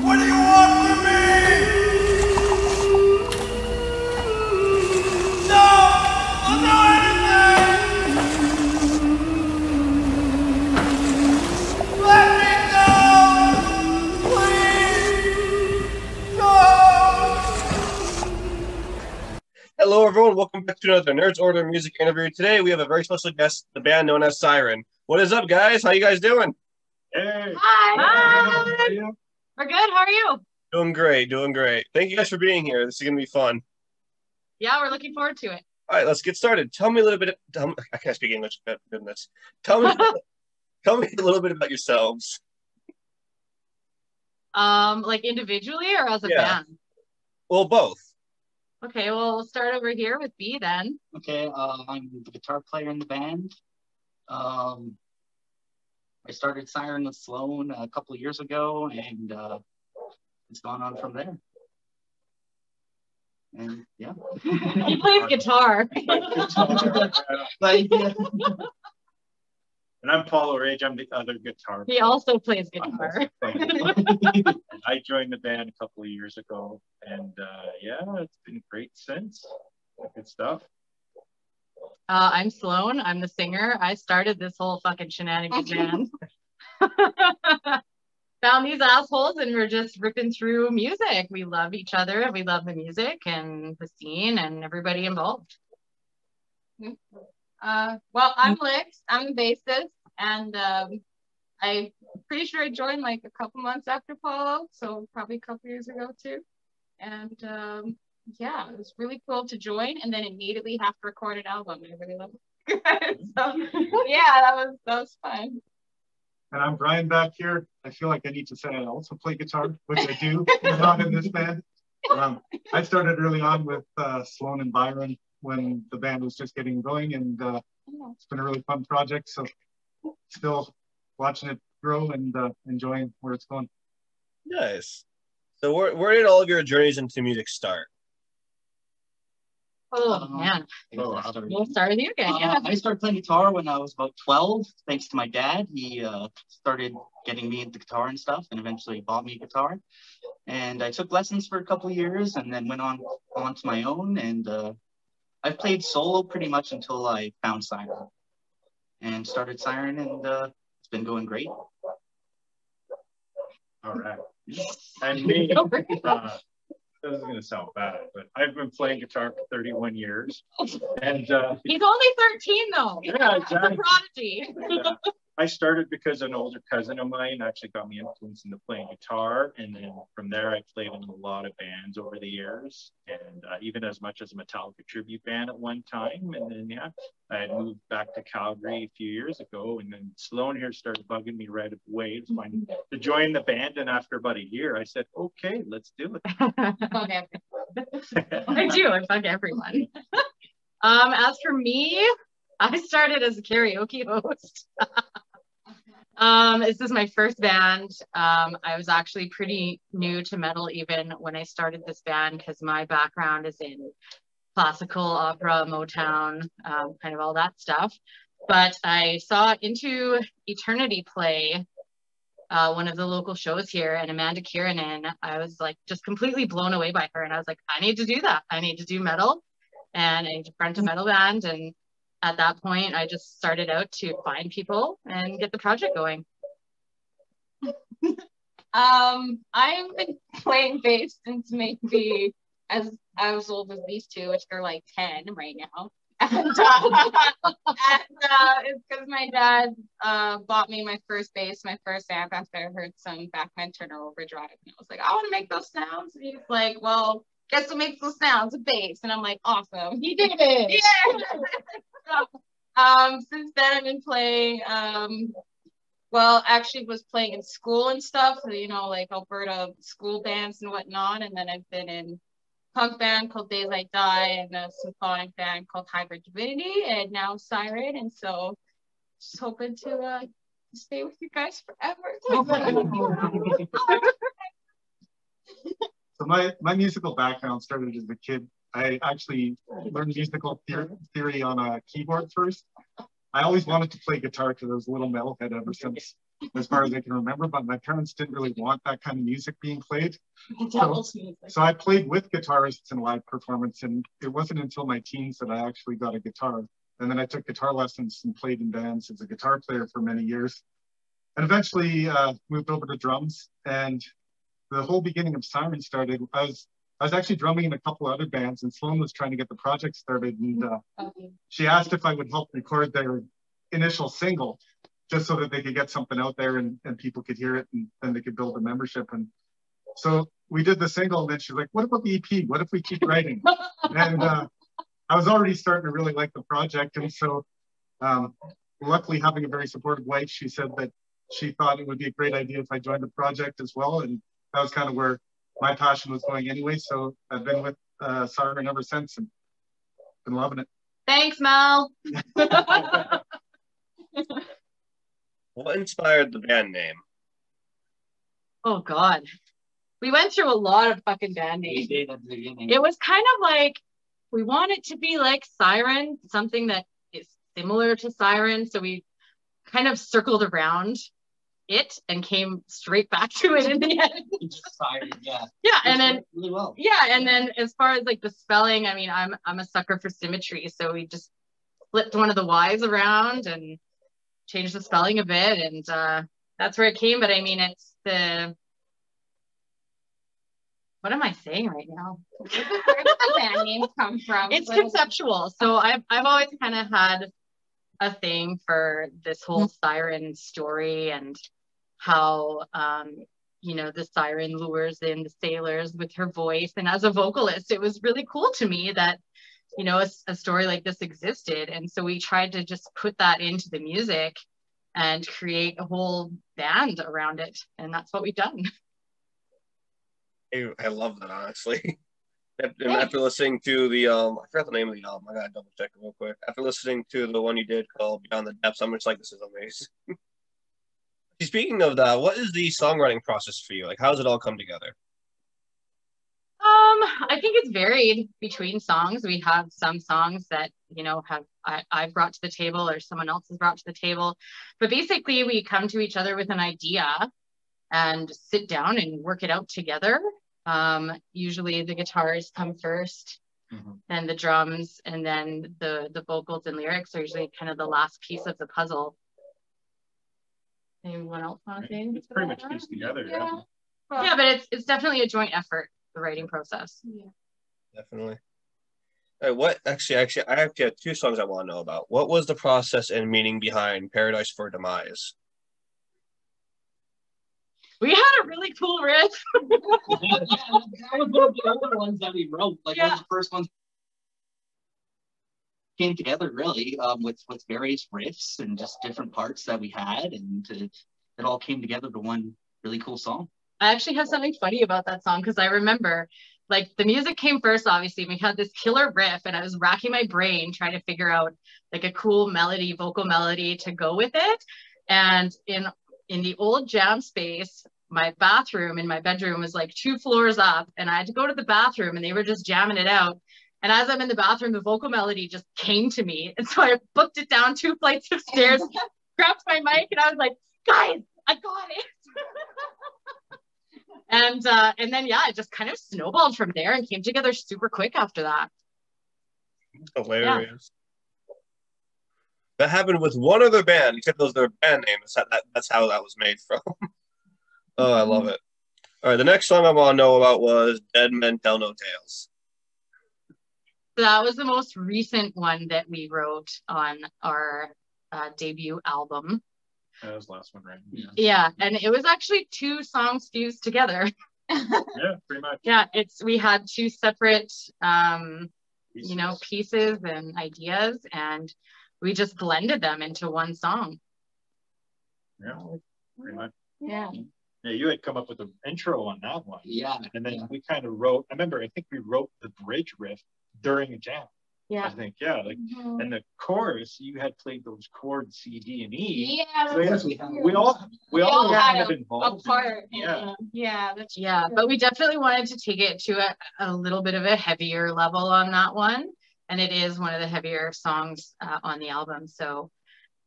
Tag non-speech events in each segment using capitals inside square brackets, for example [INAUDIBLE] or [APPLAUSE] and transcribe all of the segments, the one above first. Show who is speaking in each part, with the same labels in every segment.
Speaker 1: What do you want from me? No! I'll do anything! Let me go! Please! Go!
Speaker 2: Hello, everyone. Welcome back to another Nerds Order Music interview. Today, we have a very special guest, the band known as Siren. What is up, guys? How you guys doing?
Speaker 3: Hey.
Speaker 4: Hi. We're good. How are you?
Speaker 2: Doing great. Doing great. Thank you guys for being here. This is gonna be fun.
Speaker 4: Yeah, we're looking forward to it.
Speaker 2: All right, let's get started. Tell me a little bit. Tell I can't speak English. but Goodness. Tell me. [LAUGHS] tell me a little bit about yourselves.
Speaker 4: Um, like individually or as a
Speaker 2: Yeah.
Speaker 4: band?
Speaker 2: Well, both.
Speaker 4: Okay, well, we'll start over here with B then.
Speaker 5: Okay, uh, I'm the guitar player in the band. Um, I started Siren with Sloan a couple of years ago, and uh, it's gone on from there. And yeah,
Speaker 4: He plays guitar. [LAUGHS]
Speaker 5: but yeah,
Speaker 3: And I'm Paul O'Rage. I'm the other guitar.
Speaker 4: He
Speaker 3: player.
Speaker 4: also plays guitar. [LAUGHS] [LAUGHS]
Speaker 3: I joined the band a couple of years ago, and uh, yeah, it's been great since. Good stuff.
Speaker 4: Uh, I'm Sloan. I'm the singer. I started this whole fucking shenanigans [LAUGHS] band. [LAUGHS] Found these assholes and we're just ripping through music. We love each other. We love the music and the scene and everybody involved.
Speaker 6: Uh, well, I'm Lix. I'm the bassist, and um, I'm pretty sure I joined like a couple months after Paulo, so probably a couple years ago too. And um, yeah, it was really cool to join, and then immediately have to record an album. I really love it. [LAUGHS] so yeah, that was that was fun.
Speaker 7: And I'm Brian back here. I feel like I need to say I also play guitar, which I do, not in this band. Um, I started early on with uh, Sloan and Byron when the band was just getting going, and uh, it's been a really fun project. So still watching it grow and uh, enjoying where it's going.
Speaker 2: Nice. So, where, where did all of your journeys into music start?
Speaker 4: Oh
Speaker 5: Uh,
Speaker 4: man,
Speaker 5: Oh, I started-
Speaker 4: we'll start with you again.
Speaker 5: Uh,
Speaker 4: Yeah.
Speaker 5: I started playing guitar when I was about 12, thanks to my dad. He uh, started getting me into guitar and stuff, and eventually bought me a guitar. And I took lessons for a couple of years, and then went on on to my own. And uh, I've played solo pretty much until I found Siren, and started Siren, and uh, it's been going great.
Speaker 3: All right. [LAUGHS] And me,
Speaker 4: Go for it.
Speaker 3: uh, this is going to sound bad, but I've been playing guitar for 31 years. And uh,
Speaker 4: He's only 13 though.
Speaker 3: Yeah,
Speaker 4: He's a prodigy.
Speaker 3: uh, I started because an older cousin of mine actually got me influenced into playing guitar, and then from there I played in a lot of bands over the years, and uh, even as much as a Metallica tribute band at one time. And then yeah, I had moved back to Calgary a few years ago, and then Sloan here started bugging me right away to, join the band. And after about a year, I said, "Okay, let's do it." [LAUGHS]
Speaker 4: I do. I fuck everyone. [LAUGHS] um, as for me, I started as a karaoke host. um, this is my first band. Um, I was actually pretty new to metal even when I started this band because my background is in classical, opera, Motown, um, kind of all that stuff. But I saw Into Eternity play uh, one of the local shows here and Amanda Kiernan, I was like just completely blown away by her. And I was like, I need to do that. I need to do metal and I need to front a metal band. And at that point, I just started out to find people and get the project going. [LAUGHS]
Speaker 6: Um, I've been playing bass since maybe as I was old as these two, which they're like 10 right now. [LAUGHS] And, uh, [LAUGHS] and uh, it's because my dad uh, bought me my first bass, my first amp after I heard some Bachman Turner Overdrive. And I was like, I want to make those sounds. And he's like, well, guess what makes those sounds? A bass. And I'm like, awesome.
Speaker 4: He did it.
Speaker 6: Yeah. So, um, since then I've been playing. Um, well, actually was playing in school and stuff. You know, like Alberta school bands and whatnot. And then I've been in punk band called Days I Die and a symphonic band called Hybrid Divinity, and now Siren. And so, just hoping to uh, stay with you guys forever. [LAUGHS]
Speaker 7: So my, my musical background started as a kid. I actually learned musical theory, on a keyboard first. I always wanted to play guitar because I was a little metalhead ever since as far as I can remember, but my parents didn't really want that kind of music being played.
Speaker 4: Music.
Speaker 7: So I played with guitarists in live performance, and it wasn't until my teens that I actually got a guitar. And then I took guitar lessons and played in bands as a guitar player for many years. And eventually uh, moved over to drums. And the whole beginning of Siren started. I was I was actually drumming in a couple other bands, and Sloan was trying to get the project started. And uh,
Speaker 6: Okay.
Speaker 7: she asked if I would help record their initial single, just so that they could get something out there and, and people could hear it, and then they could build a membership. And so we did the single, and then she's like, "What about the EP? What if we keep writing?" [LAUGHS] and uh, I was already starting to really like the project, and so um, luckily having a very supportive wife, she said that she thought it would be a great idea if I joined the project as well, and that was kind of where my passion was going anyway. So I've been with uh, Siren ever since, and been loving it.
Speaker 4: Thanks, Mel. [LAUGHS]
Speaker 2: What inspired the band name?
Speaker 4: oh God. We went through a lot of fucking band
Speaker 5: We
Speaker 4: names.
Speaker 5: did at the beginning.
Speaker 4: It was kind of like we want it to be like Siren, something that is similar to Siren. So we kind of circled around it and came straight back to it in the [LAUGHS] end.
Speaker 5: Just yeah.
Speaker 4: Yeah, and then
Speaker 5: really well.
Speaker 4: yeah, and then as far as like the spelling, I mean, I'm I'm a sucker for symmetry, so we just flipped one of the Y's around and changed the spelling a bit, and uh, that's where it came. But I mean, it's the what am I saying right now?
Speaker 6: Where did the band name come from?
Speaker 4: It's
Speaker 6: What is-
Speaker 4: conceptual. So I've I've always kind of had a thing for this whole siren story and how um you know the siren lures in the sailors with her voice and as a vocalist it was really cool to me that you know a, a story like this existed and so we tried to just put that into the music and create a whole band around it and that's what we've done [LAUGHS]
Speaker 2: I, love that honestly. [LAUGHS] And and after listening to the um, I forgot the name of the album. I gotta double check it real quick. After listening to the one you did called Beyond the Depths, I'm just like, this is amazing. [LAUGHS] Speaking of that, what is the songwriting process for you? Like, how does it all come together?
Speaker 4: Um, I think it's varied between songs. We have some songs that, you know, have I, I've brought to the table or someone else has brought to the table. But basically we come to each other with an idea and sit down and work it out together. Um, usually the guitars come first,
Speaker 3: Mhm.
Speaker 4: then the drums, and then the the vocals and lyrics are usually kind of the last piece of the puzzle. Anyone else want to say? anything
Speaker 3: It's pretty much
Speaker 4: that?
Speaker 3: pieced together.
Speaker 6: Yeah.
Speaker 3: Yeah.
Speaker 6: Well,
Speaker 4: Yeah, but it's it's definitely a joint effort, the writing process. Yeah.
Speaker 2: Definitely. All right, what actually, actually, I actually have two songs I want to know about. What was the process and meaning behind Paradise for Demise?
Speaker 4: We had a really cool riff. [LAUGHS]
Speaker 5: that was one of the older ones that we wrote. Like one of the first ones came together really um, with with various riffs and just different parts that we had, and it, it all came together to one really cool song.
Speaker 4: I actually have something funny about that song because I remember like the music came first, obviously. We had this killer riff, and I was racking my brain trying to figure out like a cool melody, vocal melody to go with it. And in in the old jam space, my bathroom in my bedroom was like two floors up, and I had to go to the bathroom, and they were just jamming it out. And as I'm in the bathroom, the vocal melody just came to me, and so I booked it down two flights of stairs, [LAUGHS] grabbed my mic, and I was like, "Guys, I got it!" [LAUGHS] and uh, and then yeah, it just kind of snowballed from there and came together super quick after that.
Speaker 2: Hilarious. That happened with one other band, except those their band name. That, that's how that was made from. [LAUGHS] oh, I love it. All right, the next song I want to know about was Dead Men Tell No Tales.
Speaker 4: So that was the most recent one that we wrote on our uh, debut album.
Speaker 3: That was the last one, right?
Speaker 5: Yeah.
Speaker 4: Yeah, and it was actually two songs fused together. [LAUGHS]
Speaker 3: Yeah, pretty much.
Speaker 4: Yeah, it's we had two separate um, you know pieces and ideas, and we just blended them into one song.
Speaker 3: Yeah, pretty much.
Speaker 4: Yeah.
Speaker 3: Yeah, you had come up with the intro on that one.
Speaker 5: Yeah.
Speaker 3: And then we kind of wrote, I remember, I think we wrote the bridge riff during a jam. I think, yeah. Like, and the chorus, you had played those chords C, D, and E.
Speaker 6: Yeah.
Speaker 3: So, yeah,
Speaker 6: that's
Speaker 5: we have-
Speaker 3: We all, we
Speaker 6: We
Speaker 3: all
Speaker 6: all had
Speaker 3: kind of
Speaker 6: a-
Speaker 3: involved. in
Speaker 6: apart.
Speaker 3: it. Yeah.
Speaker 6: Yeah, that's
Speaker 4: Yeah, but we definitely wanted to take it to a, a little bit of a heavier level on that one. And it is one of the heavier songs uh, on the album. So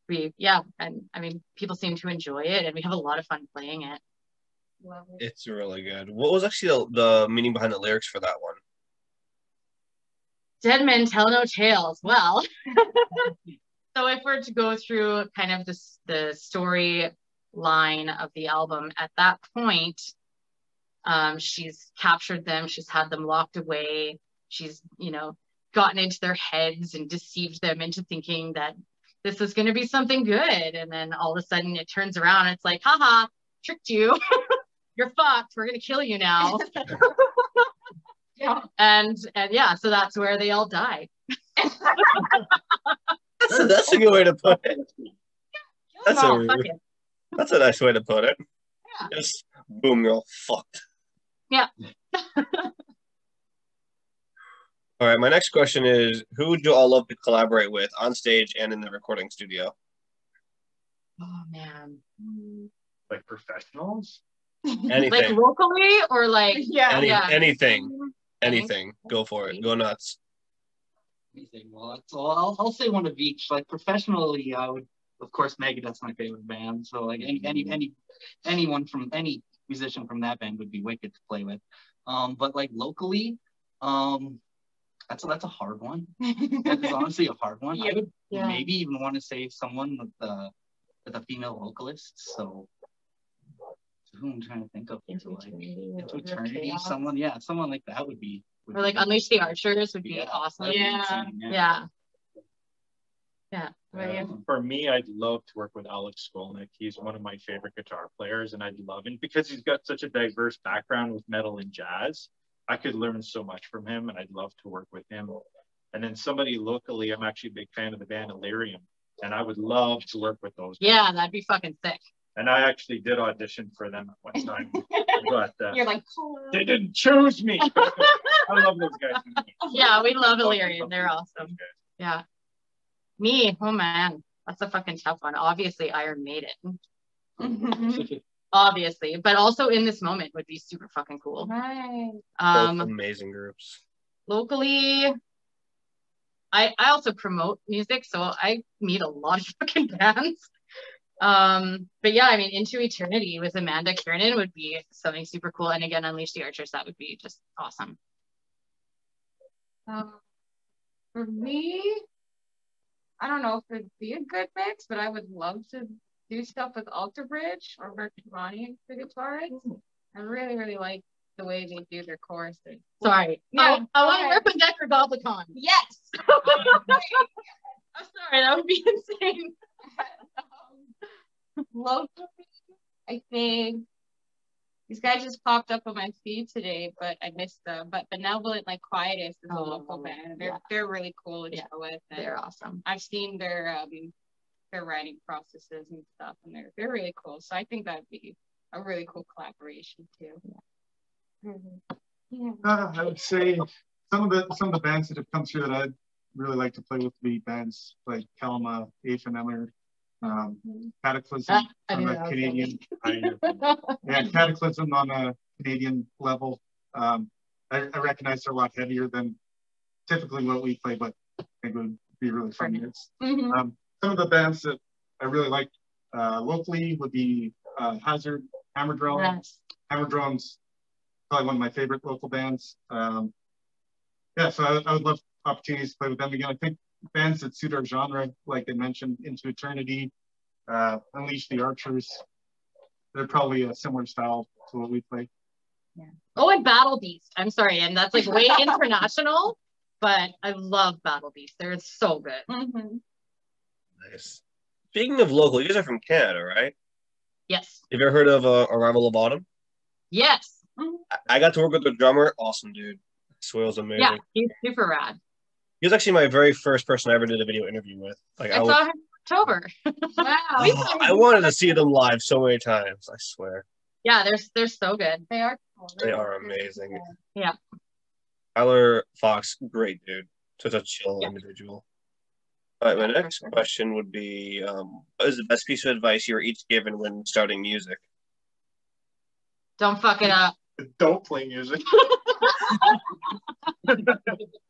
Speaker 4: we yeah, and I mean people seem to enjoy it, and we have a lot of fun playing it.
Speaker 6: Love it.
Speaker 2: It's really good. What was actually the, the meaning behind the lyrics for that one?
Speaker 4: Dead men tell no tales. Well, [LAUGHS] so if we're to go through kind of this the story line of the album, at that point, um, she's captured them, she's had them locked away, she's you know gotten into their heads and deceived them into thinking that this is going to be something good, and then all of a sudden it turns around, it's like, haha, tricked you. [LAUGHS] You're fucked. We're gonna kill you now. [LAUGHS]
Speaker 6: Yeah.
Speaker 4: and and yeah, so that's where they all die. [LAUGHS]
Speaker 2: That's a, that's a good way to put it. That's
Speaker 4: Oh,
Speaker 2: a
Speaker 4: fuck
Speaker 2: that's a nice way to put it.
Speaker 4: Yeah.
Speaker 2: Just boom, you're all fucked.
Speaker 4: Yeah. [LAUGHS]
Speaker 2: all right, my next question is who would you all love to collaborate with on stage and in the recording studio?
Speaker 4: Oh man.
Speaker 3: Like professionals.
Speaker 2: Anything.
Speaker 4: Like locally or like
Speaker 6: Yeah.
Speaker 2: Any,
Speaker 4: yeah.
Speaker 2: anything. Mm-hmm. Anything. Go for it. Go nuts.
Speaker 5: Anything. Well, so I'll, I'll say one of each. Like professionally, I would, of course, Megadeth's my favorite band. So like any any any anyone from any musician from that band would be wicked to play with. Um, but like locally, um, that's a, that's a hard one. [LAUGHS] That is honestly a hard one. I would
Speaker 4: Yeah.
Speaker 5: maybe even want to say someone with the with a female vocalist. So who I'm trying to think of.
Speaker 4: Into
Speaker 5: like,
Speaker 4: eternity.
Speaker 5: into eternity,
Speaker 4: chaos.
Speaker 5: someone, yeah, someone like that would be. would
Speaker 4: Or like
Speaker 5: be-
Speaker 4: Unleash the Archers would be
Speaker 5: Yeah,
Speaker 4: awesome.
Speaker 5: that'd be
Speaker 6: Yeah.
Speaker 5: insane,
Speaker 4: Yeah. Yeah. What?
Speaker 5: Um,
Speaker 3: For me, I'd love to work with Alex Skolnick. He's one of my favorite guitar players, and I'd love him because he's got such a diverse background with metal and jazz. I could learn so much from him, and I'd love to work with him. And then somebody locally, I'm actually a big fan of the band Illyrium, and I would love to work with those.
Speaker 4: Yeah, that'd be fucking sick.
Speaker 3: And I actually did audition for them at one time, [LAUGHS] but uh,
Speaker 6: You're like,
Speaker 3: they didn't choose me. [LAUGHS] I love those guys.
Speaker 4: Yeah, we love
Speaker 3: Love-
Speaker 4: Illyrian. They're awesome. Yeah. Me, oh man, that's a fucking tough one. Obviously, Iron Maiden. [LAUGHS] Obviously, but also in this moment would be super fucking cool.
Speaker 6: Right.
Speaker 2: Both
Speaker 4: Um,
Speaker 2: amazing groups.
Speaker 4: locally, I I also promote music, so I meet a lot of fucking bands. Um, but yeah, I mean, Into Eternity with Amanda Kiernan would be something super cool. And again, Unleash the Archers, that would be just awesome.
Speaker 6: Um, for me, I don't know if it'd be a good mix, but I would love to do stuff with Alter Bridge or Mark Tremonti, the guitarist. I really, really like the way they do their choruses.
Speaker 4: Sorry.
Speaker 6: Yeah,
Speaker 4: Oh, I want to work with Decker Goblicon.
Speaker 6: Yes. [LAUGHS]
Speaker 4: I'm sorry, that would be [LAUGHS] insane.
Speaker 6: um, locally, I think these guys just popped up on my feed today, but I missed them. But Benevolent Like Quietus is a
Speaker 4: Oh,
Speaker 6: local band. They're
Speaker 4: yeah.
Speaker 6: they're really cool to
Speaker 4: Yeah,
Speaker 6: show with. and
Speaker 4: They're awesome.
Speaker 6: I've seen their um their writing processes and stuff, and they're they're really cool. So I think that'd be a really cool collaboration too. Mhm. Yeah.
Speaker 7: Uh, I would say some of the some of the bands that have come through that I'd really like to play with would be bands like Kalmah, Afen Emmer, um, Kataklysm
Speaker 4: Ah, I
Speaker 7: on a Canadian, [LAUGHS] and Kataklysm on a Canadian level. Um, I, I recognize they're a lot heavier than typically what we play, but I think it would be really fun.
Speaker 6: Mhm.
Speaker 7: um, some of the bands that I really like uh, locally would be uh, Hazard, Hammerdrone,
Speaker 4: Yes.
Speaker 7: Hammerdrone's probably one of my favorite local bands. Um, yeah, so I, I would love opportunities to play with them again. I think bands that suit our genre, like I mentioned, Into Eternity, uh, Unleash the Archers, they're probably a similar style to what we play. Yeah.
Speaker 4: Oh, and Battle Beast. I'm sorry, and that's like way [LAUGHS] international, but I love Battle Beast. They're so good.
Speaker 6: Mhm.
Speaker 2: Nice. Speaking of local, you guys are from Canada, right?
Speaker 4: Yes.
Speaker 2: Have you ever heard of uh, Arrival of Autumn?
Speaker 4: Yes.
Speaker 2: I- I got to work with the drummer. Awesome dude. Swale's amazing.
Speaker 4: Yeah. He's super rad.
Speaker 2: He was actually my very first person I ever did a video interview with. Like I,
Speaker 4: I
Speaker 2: was,
Speaker 4: saw him in October. [LAUGHS]
Speaker 6: Wow.
Speaker 2: Oh, I wanted to see them live so many times. I swear
Speaker 4: Yeah, they're they're so good.
Speaker 6: They are cool.
Speaker 2: they are amazing.
Speaker 4: Yeah.
Speaker 2: Tyler Fox, great dude. Such a chill
Speaker 4: Yeah.
Speaker 2: individual. All right, my
Speaker 4: Yeah,
Speaker 2: next
Speaker 4: sure.
Speaker 2: question would be: um, What is the best piece of advice you were each given when starting music?
Speaker 4: Don't fuck it up.
Speaker 3: don't play music. [LAUGHS] [LAUGHS]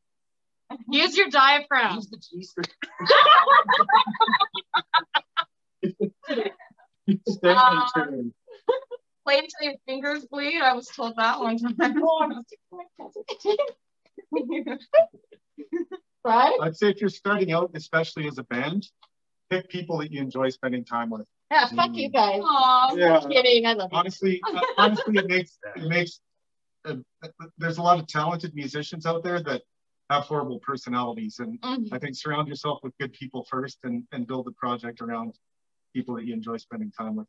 Speaker 4: Use your diaphragm.
Speaker 5: Use the G string.
Speaker 7: Stay
Speaker 6: Um,
Speaker 7: tuned.
Speaker 6: Play until your fingers bleed. I was told that one time.
Speaker 4: Right?
Speaker 7: I'd say if you're starting out, especially as a band, pick people that you enjoy spending time with.
Speaker 4: Yeah, fuck you guys.
Speaker 6: Aw.
Speaker 7: Yeah.
Speaker 4: Just kidding. I love you.
Speaker 7: Honestly, uh, honestly, it makes it makes. Uh, there's a lot of talented musicians out there that have horrible personalities, and
Speaker 6: Mhm.
Speaker 7: I think surround yourself with good people first, and and build the project around people that you enjoy spending time with.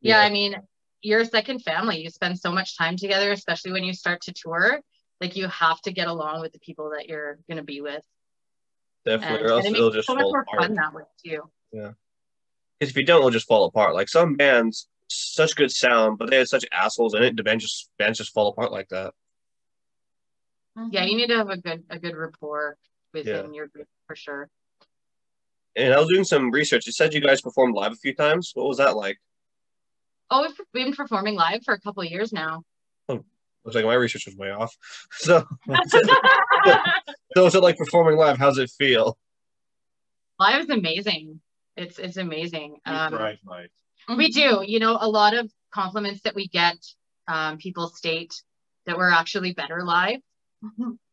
Speaker 4: Yeah, I mean, you're a second family. You spend so much time together, especially when you start to tour. Like you have to get along with the people that you're gonna be with.
Speaker 2: Definitely,
Speaker 4: And,
Speaker 2: or else
Speaker 4: and it
Speaker 2: it'll
Speaker 4: makes
Speaker 2: just
Speaker 4: so much
Speaker 2: fall
Speaker 4: more
Speaker 2: apart.
Speaker 4: fun that way too.
Speaker 2: Yeah, because if you don't, it'll just fall apart. Like some bands, such good sound, but they had such assholes in it. The band just bands just fall apart like that.
Speaker 4: Yeah, you need to have a good a good rapport within your group for sure.
Speaker 2: And I was doing some research. You said you guys performed live a few times. What was that like?
Speaker 4: Oh, we've we've been performing live for a couple of years now.
Speaker 2: Looks like my research was way off. [LAUGHS] So, [LAUGHS] so is it like performing live? How's it feel?
Speaker 4: live is amazing. It's it's amazing.
Speaker 3: You
Speaker 4: Um,
Speaker 3: thrive life.
Speaker 4: We do. You know, a lot of compliments that we get, um, people state that we're actually better live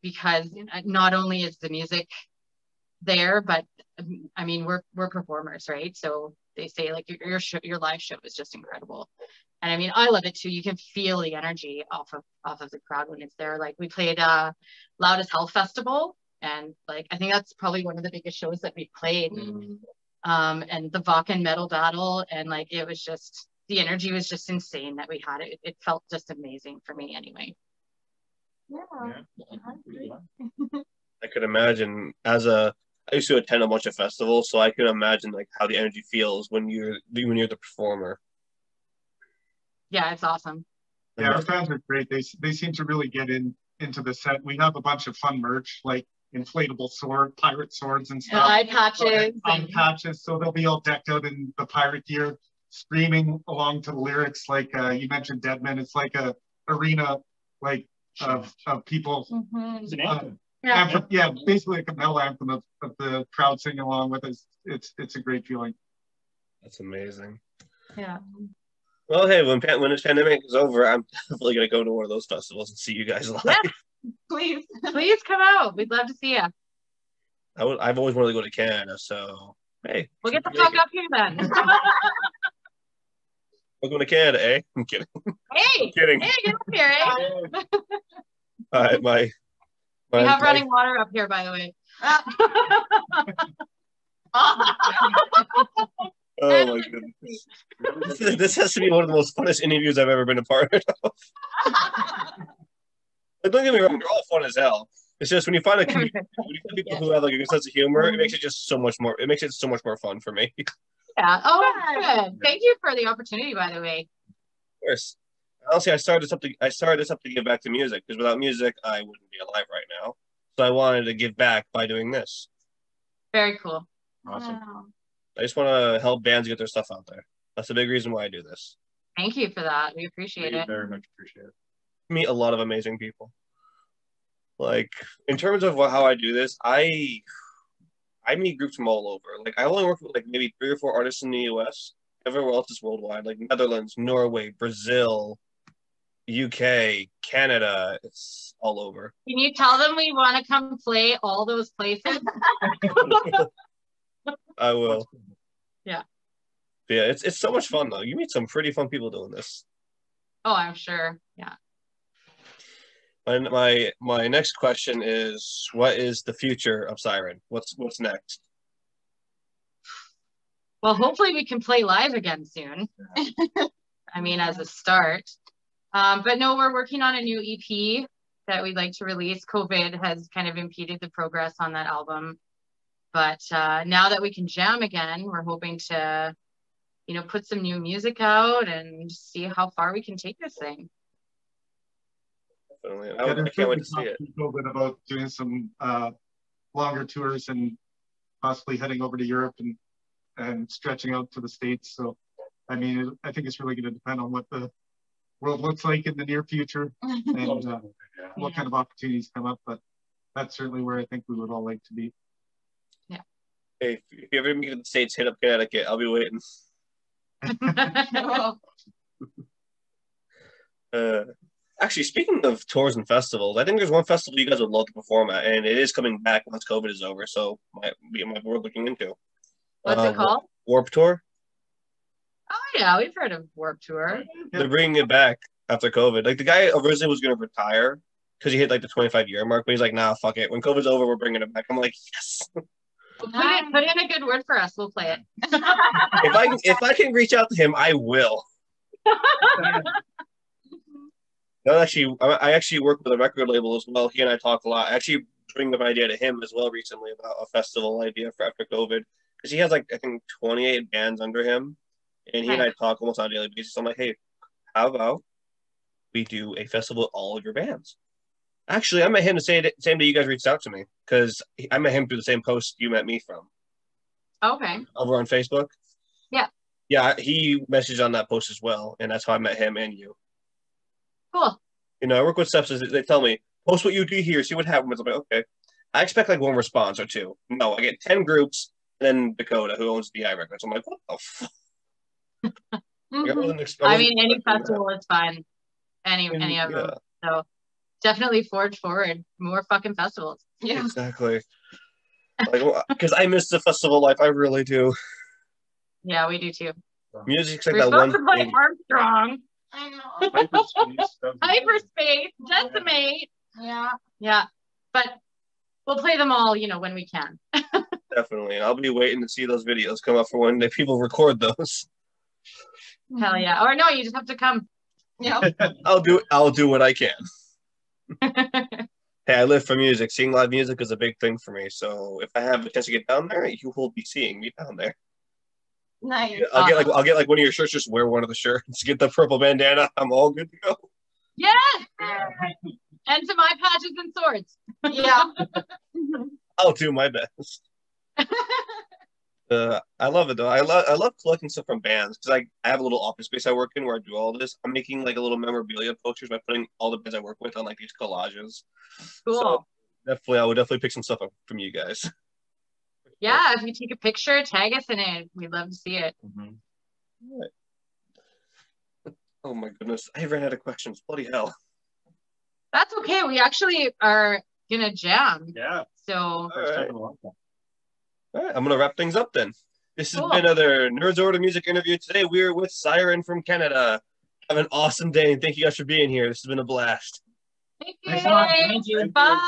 Speaker 4: because uh, not only is the music there, but I mean, we're we're performers, right? So they say like your your, show, your live show is just incredible, and I mean, I love it too. You can feel the energy off of off of the crowd when it's there. Like we played uh, Loud as Hell Festival, and like I think that's probably one of the biggest shows that we played um, and the Wacken metal battle. And like, it was just, the energy was just insane that we had. It, it felt just amazing for me anyway. [LAUGHS]
Speaker 2: I could imagine as a I used to attend a bunch of festivals, so I can imagine like how the energy feels when you're when you're the performer.
Speaker 4: Yeah, it's awesome.
Speaker 7: Yeah, our fans are great. They they seem to really get in into the set. We have a bunch of fun merch like inflatable sword, pirate swords and
Speaker 4: And
Speaker 7: stuff.
Speaker 4: eye patches.
Speaker 7: Eye
Speaker 4: and-
Speaker 7: patches, so they'll be all decked out in the pirate gear, screaming along to the lyrics. Like uh, you mentioned, Deadman. It's like a arena like of of people.
Speaker 6: Mhm.
Speaker 3: It's an
Speaker 7: Uh.
Speaker 4: Yeah.
Speaker 7: anthem, yeah, basically a metal anthem of, of the crowd singing along with us. It's it's a great feeling.
Speaker 2: That's amazing.
Speaker 4: Yeah.
Speaker 2: Well, hey, when pan- when this pandemic is over, I'm [LAUGHS] definitely gonna go to one of those festivals and see you guys live.
Speaker 4: Yeah.
Speaker 6: Please.
Speaker 4: Please come out. We'd love to see you.
Speaker 2: I would, I've always wanted to go to Canada, so hey,
Speaker 4: We'll get the fuck up here then. [LAUGHS]
Speaker 2: Going to Canada, eh? I'm kidding. [LAUGHS]
Speaker 4: hey,
Speaker 2: I'm kidding.
Speaker 4: hey, get up here, eh? [LAUGHS]
Speaker 2: All right, my, my,
Speaker 4: We have
Speaker 2: my-
Speaker 4: running water up here, by the way. [LAUGHS]
Speaker 2: Oh my goodness. This, this has to be one of the most funnest interviews I've ever been a part of. Like, don't get me wrong, they're all fun as hell. It's just when you find a community, when you find people who have like a good sense of humor, it makes it just so much more. It makes it so much more fun for me. Of
Speaker 4: Yeah. Oh, good. Thank you for the opportunity, by the way.
Speaker 2: Of course. Honestly, I started this up to I started this up to give back to music because without music, I wouldn't be alive right now. So I wanted to give back by doing this.
Speaker 4: Very cool.
Speaker 3: Awesome.
Speaker 6: Wow.
Speaker 2: I just want to help bands get their stuff out there. That's the big reason why I do this.
Speaker 4: Thank you for that. We appreciate
Speaker 3: We
Speaker 4: it.
Speaker 3: very much appreciate it.
Speaker 2: meet a lot of amazing people. Like in terms of what, how I do this, I I meet groups from all over. Like I only work with like maybe three or four artists in the U.S. Everywhere else is worldwide, like Netherlands, Norway, Brazil, UK, Canada. It's all over.
Speaker 4: Can you tell them we want to come play all those places? [LAUGHS]
Speaker 2: I will.
Speaker 4: Yeah.
Speaker 2: Yeah, it's it's so much fun though. You meet some pretty fun people doing this.
Speaker 4: Oh, I'm sure. Yeah.
Speaker 2: And my my next question is, what is the future of Siren? What's what's next?
Speaker 4: Well, hopefully we can play live again soon. [LAUGHS] I mean, as a start. Um, but no, we're working on a new EP that we'd like to release. COVID has kind of impeded the progress on that album. But uh, now that we can jam again, we're hoping to, you know, put some new music out and see how far we can take this thing.
Speaker 2: Definitely.
Speaker 7: Yeah,
Speaker 2: I, I
Speaker 7: there's
Speaker 2: can't wait to see it.
Speaker 7: talk pre-COVID about doing some uh, longer tours and possibly heading over to Europe and and stretching out to the states. So, I mean, it, I think it's really going to depend on what the world looks like in the near future [LAUGHS] and uh,
Speaker 3: Yeah.
Speaker 7: what kind of opportunities come up. But that's certainly where I think we would all like to be. Yeah.
Speaker 2: Hey, if if you ever meet in the States, hit up Connecticut. I'll be waiting. [LAUGHS] [LAUGHS] Uh, actually, speaking of tours and festivals, I think there's one festival you guys would love to perform at, and it is coming back once COVID is over. So might be might be worth looking into.
Speaker 4: What's
Speaker 2: Uh,
Speaker 4: it called?
Speaker 2: Warp Tour.
Speaker 4: Oh yeah, we've heard of Warp Tour.
Speaker 2: They're bringing it back after COVID. Like the guy originally was going to retire because he hit like the 25 year mark, but he's like, nah, fuck it. When COVID's over, we're bringing it back. I'm like, yes.
Speaker 4: Put in, put in a good word for us. We'll play it.
Speaker 2: if I if I can reach out to him, I will. [LAUGHS] No, actually, I I actually work with a record label as well. He and I talk a lot. I actually bring up an idea to him as well recently about a festival idea for after COVID because he has like I think 28 bands under him, and he and I talk almost on a daily basis. I'm like, hey, how about we do a festival with all of your bands? Actually, I met him the same day, same day you guys reached out to me because I met him through the same post you met me from
Speaker 4: Okay.
Speaker 2: over on Facebook.
Speaker 4: Yeah.
Speaker 2: Yeah, he messaged on that post as well, and that's how I met him and you.
Speaker 4: Cool.
Speaker 2: You know, I work with steps. They tell me post what you do here, see what happens. I'm like, okay. I expect like one response or two. No, I get ten groups, and then Dakota, who owns DI Records. I'm like, what the fuck? [LAUGHS] Like, I mm-hmm.
Speaker 4: I mean, any festival is fine. Any
Speaker 2: And,
Speaker 4: any of
Speaker 2: yeah,
Speaker 4: them. So definitely forge forward. More fucking festivals.
Speaker 6: Yeah.
Speaker 2: exactly. Like, because I miss the festival life. I really do.
Speaker 4: Yeah, we do too.
Speaker 2: Music's like
Speaker 4: We're
Speaker 2: that one
Speaker 4: to play
Speaker 2: thing.
Speaker 4: Armstrong,
Speaker 6: I know. [LAUGHS]
Speaker 3: Hyperspace stuff. [LAUGHS]
Speaker 4: hyperspace, decimate.
Speaker 6: Yeah.
Speaker 4: Yeah, but we'll play them all. You know when we can. [LAUGHS]
Speaker 2: Definitely. I'll be waiting to see those videos come up for when the people record those.
Speaker 4: Hell yeah. Or no, you just have to come.
Speaker 6: Yeah.
Speaker 2: I'll do. I'll do what I can. Hey, I live for music. Seeing live music is a big thing for me. So if I have a chance to get down there, you will be seeing me down there.
Speaker 6: Nice.
Speaker 2: I'll get like I'll get like one of your shirts. Just wear one of the shirts. [LAUGHS] Get the purple bandana. I'm all good to go.
Speaker 4: Yes. And to my patches and swords.
Speaker 6: Yeah. [LAUGHS]
Speaker 2: I'll do my best. [LAUGHS] Uh, I love it though. I love I love collecting stuff from bands because I, I have a little office space I work in where I do all this. I'm making like a little memorabilia posters by putting all the bands I work with on like these collages.
Speaker 4: Cool.
Speaker 2: So definitely, I would definitely pick some stuff up from you guys.
Speaker 4: Yeah, if you take a picture, tag us in it. We'd love to see it.
Speaker 3: Mhm. [LAUGHS]
Speaker 2: Oh my goodness, I ran out of questions. Bloody hell!
Speaker 4: That's okay. We actually are gonna jam.
Speaker 3: Yeah.
Speaker 4: So
Speaker 3: First time
Speaker 2: right.
Speaker 3: in a long time.
Speaker 2: All right, I'm gonna wrap things up then. This has been another Nerds Order Music interview. Today we're with Siren from Canada. Have an awesome day and thank you guys for being here. This has been a blast.
Speaker 4: thank you.
Speaker 3: Thanks a lot. Thank you.
Speaker 4: Bye.